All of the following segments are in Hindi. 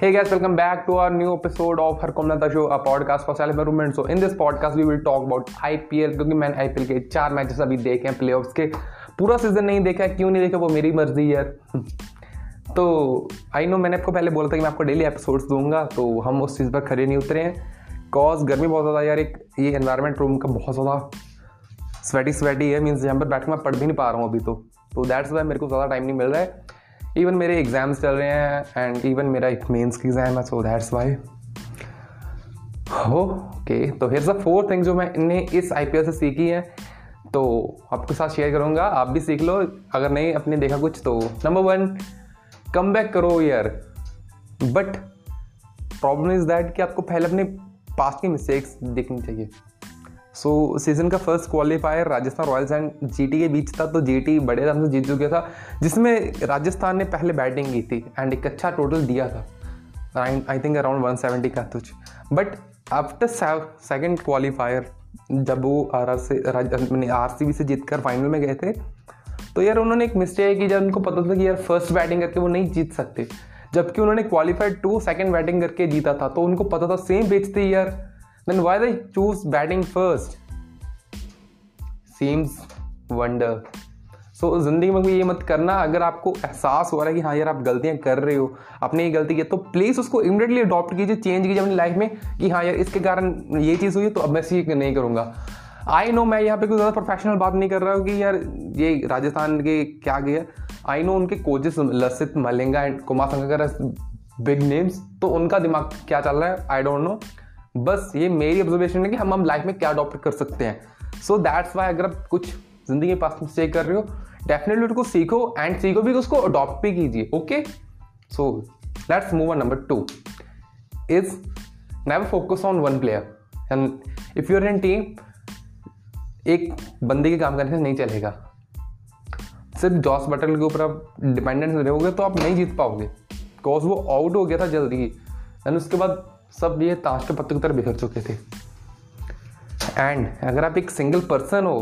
Hey guys, welcome back to our new episode of Har Komnata Show, a podcast for self improvement. So in this podcast we will talk about IPL क्योंकि मैंने आईपीएल के चार मैचेस अभी देखे हैं प्लेऑफ्स के। पूरा सीज़न नहीं देखा क्यों नहीं देखा? वो मेरी मर्ज़ी है तो आई नो मैंने आपको पहले बोला था कि मैं आपको डेली एपिसोड्स दूँगा तो हम उस चीज़ पर खड़े नहीं उतरे हैं। कॉज गर्मी बहुत ज़्यादा यार एक ये एनवायरनमेंट रूम का बहुत ज़्यादा स्वेटी स्वेटी है मीन्स जहाँ पर बैठ मैं पढ़ भी नहीं पा रहा हूँ अभी तो। तो दैट्स वाई मेरे को ज़्यादा टाइम नहीं मिल रहा है। इवन मेरे एग्ज़ाम्स चल रहे हैं एंड इवन मेरा एक मेंस की एग्ज़ाम है सो दैट्स वाई ओके तो हेयर द फोर थिंग जो मैंने इस आई से सीखी है तो आपके साथ शेयर करूँगा। आप भी सीख लो, अगर नहीं अपने देखा कुछ तो नंबर वन कम बैक करो यार। बट प्रॉब्लम इज़ दैट कि आपको पहले अपने पास्ट की मिस्टेक्स देखनी चाहिए। सो so, सीज़न का first qualifier Rajasthan Royals and GT के बीच था तो जीटी बड़े दम से जीत चुका था। जिसमें राजस्थान ने पहले बैटिंग की थी एंड एक अच्छा टोटल दिया था। आई थिंक अराउंड 170 का कुछ। बट आफ्टर सेकेंड क्वालिफायर जब वो आर आर से मैंने आर सी बी से जीत कर फाइनल में गए थे तो यार उन्होंने एक मिस्टेक की जब उनको पता था कि यार फ़र्स्ट बैटिंग करके वो नहीं जीत सकते। जबकि उन्होंने क्वालिफाइड टू सेकेंड बैटिंग करके जीता था तो उनको पता था सेम बेचते यार। Then why they choose batting first? Seems wonder. So so, ज़िंदगी में ये मत करना अगर आपको एहसास हो रहा है कि हाँ यार आप गलतियाँ कर रहे हो आपने ये गलती की तो प्लीज़ उसको इमीडिएटली अडॉप्ट कीजिए चेंज कीजिए अपनी लाइफ में कि हाँ यार इसके कारण ये चीज़ हुई है तो अब मैं सीख नहीं करूँगा। आई नो मैं यहाँ पे कोई ज़्यादा प्रोफेशनल बात नहीं कर रहा हूँ कि यार ये राजस्थान के क्या गया आई नो उनके coaches Lasith Malinga and Kumar Sangakkara big names तो उनका दिमाग क्या चल रहा है? आई डोंट नो बस ये मेरी ऑब्जर्वेशन है कि हम हम लाइफ में क्या अडॉप्ट कर सकते हैं। सो दैट्स वाई अगर आप कुछ ज़िंदगी में पास मिस्टेक कर रहे हो डेफिनेटली उसको सीखो एंड सीखो भी उसको अडॉप्ट भी कीजिए okay so let's move on number two is never focus on one player and if your in team एक बंदे के काम करने से नहीं चलेगा। सिर्फ़ जॉस बटल के ऊपर आप डिपेंडेंट रहोगे तो आप नहीं जीत पाओगे। बिकॉज़ वो आउट हो गया था जल्दी। ही एंड उसके बाद सब ये ताश के पत्ते की तरह बिखर चुके थे। एंड अगर आप एक सिंगल पर्सन हो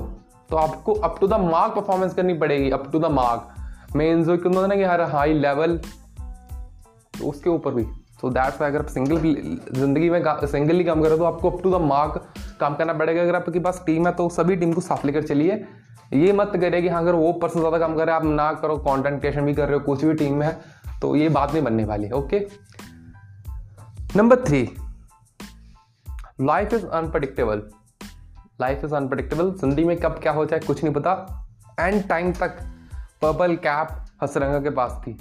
तो आपको up to the mark performance करनी पड़ेगी up to the mark main जो क्यों ना कि हर हाई लेवल तो उसके ऊपर भी। सो दैट्स अगर आप सिंगल ज़िंदगी में सिंगली काम करो तो आपको अप टू द मार्क काम करना पड़ेगा। अगर आपके पास टीम है तो सभी टीम को साफ़ लेकर चलिए। ये मत करिए कि हाँ अगर वो पर्सन ज़्यादा काम करे आप ना करो कंटेंट क्रिएशन भी कर रहे हो, कुछ भी टीम में है तो ये बात नहीं बनने वाली okay number three life is unpredictable life is unpredictable ज़िंदगी में कब क्या हो जाए कुछ नहीं पता। एंड टाइम तक पर्पल कैप हसरंगा के पास थी।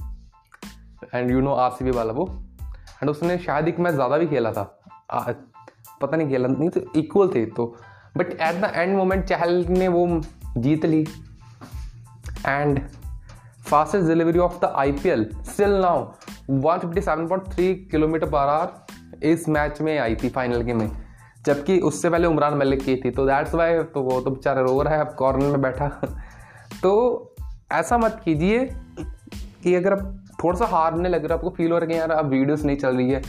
And you know R C वाला वो। एंड उसने शायद एक मैच ज़्यादा भी खेला था। आ, पता नहीं खेला नहीं तो इक्वल थे तो। But at the end moment Chahal ने वो जीत ली। And fastest delivery of the I P L still now 157.3 kilometre per hour इस मैच में आई थी फाइनल के में। जबकि उससे पहले उमरान मलिक की थी तो दैट्स वाई तो वो तो बेचारा रो रहा है, अब कॉर्नर में बैठा। तो ऐसा मत कीजिए कि अगर आप थोड़ा सा हारने लग रहा है, आपको फील हो रहा है कि यार अब वीडियोस नहीं चल रही है,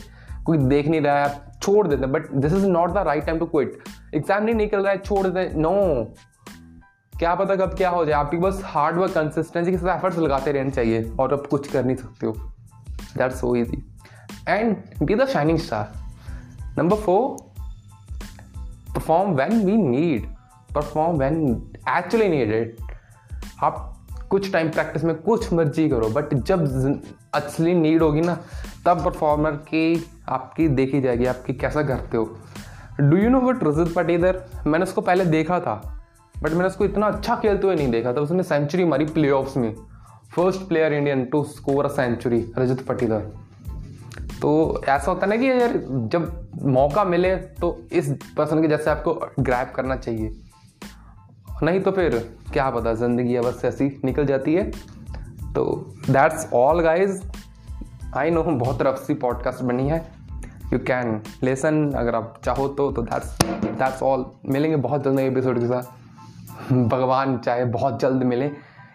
कोई देख नहीं रहा है, आप छोड़ देते but this is not the right time to quit exam नहीं निकल रहा है, छोड़ देते नो क्या पता कब क्या हो जाए। आपकी बस हार्ड वर्क कंसिस्टेंसी के साथ एफर्ट्स लगाते रहने चाहिए, और अब कुछ कर नहीं सकते हो। That's so easy. And be the shining star. Number four, perform when we need. Perform when actually needed. आप कुछ टाइम प्रैक्टिस में कुछ मर्ज़ी करो बट जब असली नीड होगी ना तब परफॉर्मर की आपकी देखी जाएगी आपकी कैसा करते हो do you know what Rajat Patidar मैंने उसको पहले देखा था बट मैंने उसको इतना अच्छा खेलते हुए नहीं देखा था उसने सेंचुरी मारी प्ले में first player Indian to score a century Rajat Patidar तो ऐसा होता ना कि यार जब मौका मिले तो इस पर्सन के जैसे आपको ग्रैप करना चाहिए। नहीं तो फिर क्या पता ज़िंदगी बस ऐसी निकल जाती है। तो that's all guys I know बहुत रफ सी पॉडकास्ट बनी है। यू कैन लेसन अगर आप चाहो तो दैट्स दैट्स ऑल मिलेंगे बहुत जल्द नए एपिसोड के साथ। भगवान चाहे बहुत जल्द मिले।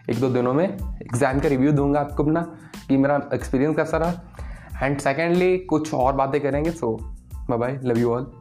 एक दो दिनों में एग्ज़ाम का रिव्यू दूँगा आपको अपना कि मेरा एक्सपीरियंस कैसा रहा। एंड सेकेंडली कुछ और बातें करेंगे so bye bye love you all